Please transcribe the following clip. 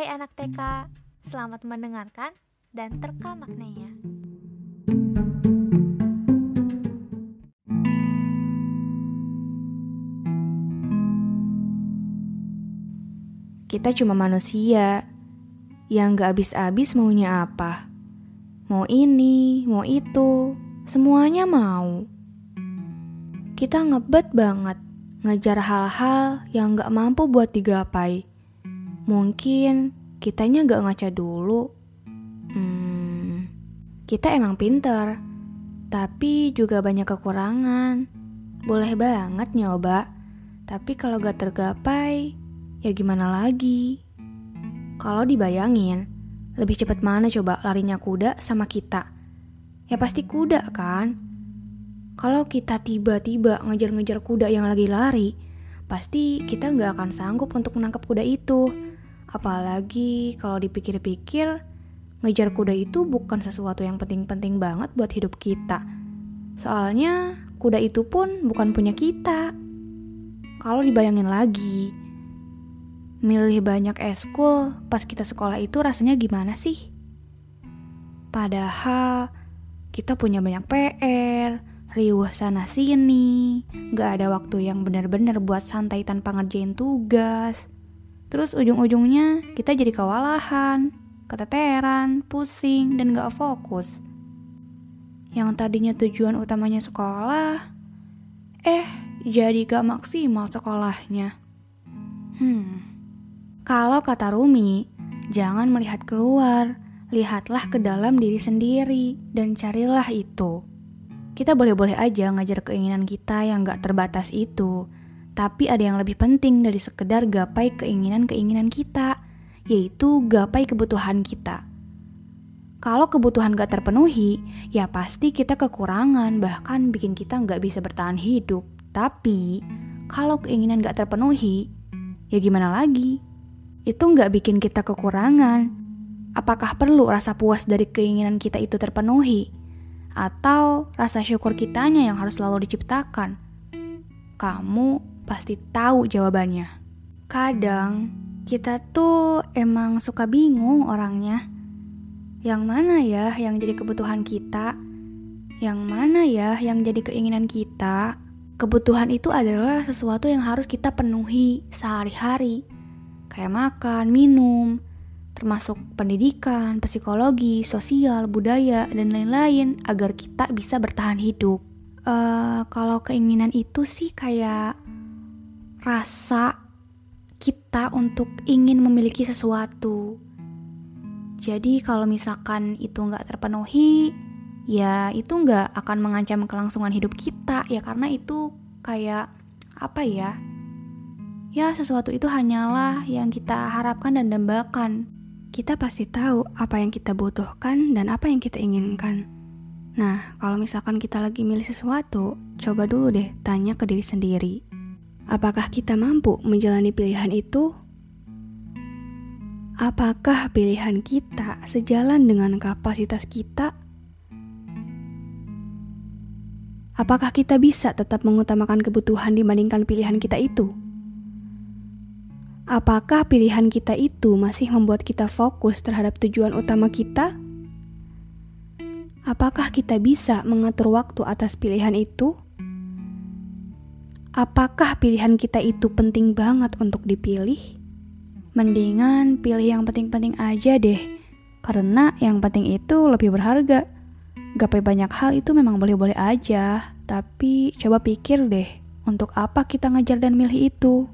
Hai anak TK, selamat mendengarkan dan terka maknanya. Kita cuma manusia yang gak habis-habis maunya apa. Mau ini, mau itu, semuanya mau. Kita ngebet banget ngejar hal-hal yang gak mampu buat digapai. Mungkin kitanya gak ngaca dulu. Hmm, kita emang pinter, tapi juga banyak kekurangan. Boleh banget nyoba, tapi kalau gak tergapai, ya gimana lagi? Kalau dibayangin, lebih cepat mana coba larinya kuda sama kita? Ya pasti kuda kan? Kalau kita tiba-tiba ngejar-ngejar kuda yang lagi lari, pasti kita nggak akan sanggup untuk menangkap kuda itu. Apalagi kalau dipikir-pikir, ngejar kuda itu bukan sesuatu yang penting-penting banget buat hidup kita. Soalnya kuda itu pun bukan punya kita. Kalau dibayangin lagi, milih banyak eskul pas kita sekolah itu rasanya gimana sih? Padahal kita punya banyak PR, riuh sana sini, gak ada waktu yang benar-benar buat santai tanpa ngerjain tugas. Terus ujung-ujungnya kita jadi kewalahan, keteteran, pusing, dan gak fokus. Yang tadinya tujuan utamanya sekolah, eh jadi gak maksimal sekolahnya. Hmm, kalau kata Rumi, jangan melihat keluar, lihatlah ke dalam diri sendiri dan carilah itu. Kita boleh-boleh aja ngajar keinginan kita yang gak terbatas itu, tapi ada yang lebih penting dari sekedar gapai keinginan-keinginan kita, yaitu gapai kebutuhan kita. Kalau kebutuhan gak terpenuhi, ya pasti kita kekurangan, bahkan bikin kita gak bisa bertahan hidup. Tapi, kalau keinginan gak terpenuhi, ya gimana lagi? Itu gak bikin kita kekurangan. Apakah perlu rasa puas dari keinginan kita itu terpenuhi? Atau rasa syukur kitanya yang harus selalu diciptakan? Kamu pasti tahu jawabannya. Kadang, kita tuh emang suka bingung orangnya yang mana ya yang jadi kebutuhan kita? Yang mana ya yang jadi keinginan kita? Kebutuhan itu adalah sesuatu yang harus kita penuhi sehari-hari. Kayak makan, minum, termasuk pendidikan, psikologi, sosial, budaya, dan lain-lain agar kita bisa bertahan hidup. Uh, kalau keinginan itu sih kayak rasa kita untuk ingin memiliki sesuatu, jadi kalau misalkan itu nggak terpenuhi, ya itu nggak akan mengancam kelangsungan hidup kita ya karena itu kayak apa ya? Ya sesuatu itu hanyalah yang kita harapkan dan dambakan. Kita pasti tahu apa yang kita butuhkan dan apa yang kita inginkan. Nah, kalau misalkan kita lagi milih sesuatu, coba dulu deh tanya ke diri sendiri. Apakah kita mampu menjalani pilihan itu Apakah pilihan kita sejalan dengan kapasitas kita? Apakah kita bisa tetap mengutamakan kebutuhan dibandingkan pilihan kita itu? Apakah pilihan kita itu masih membuat kita fokus terhadap tujuan utama kita? Apakah kita bisa mengatur waktu atas pilihan itu? Apakah pilihan kita itu penting banget untuk dipilih? Mendingan pilih yang penting-penting aja deh, karena yang penting itu lebih berharga. Gapai banyak hal itu memang boleh-boleh aja, tapi coba pikir deh, untuk apa kita ngejar dan milih itu?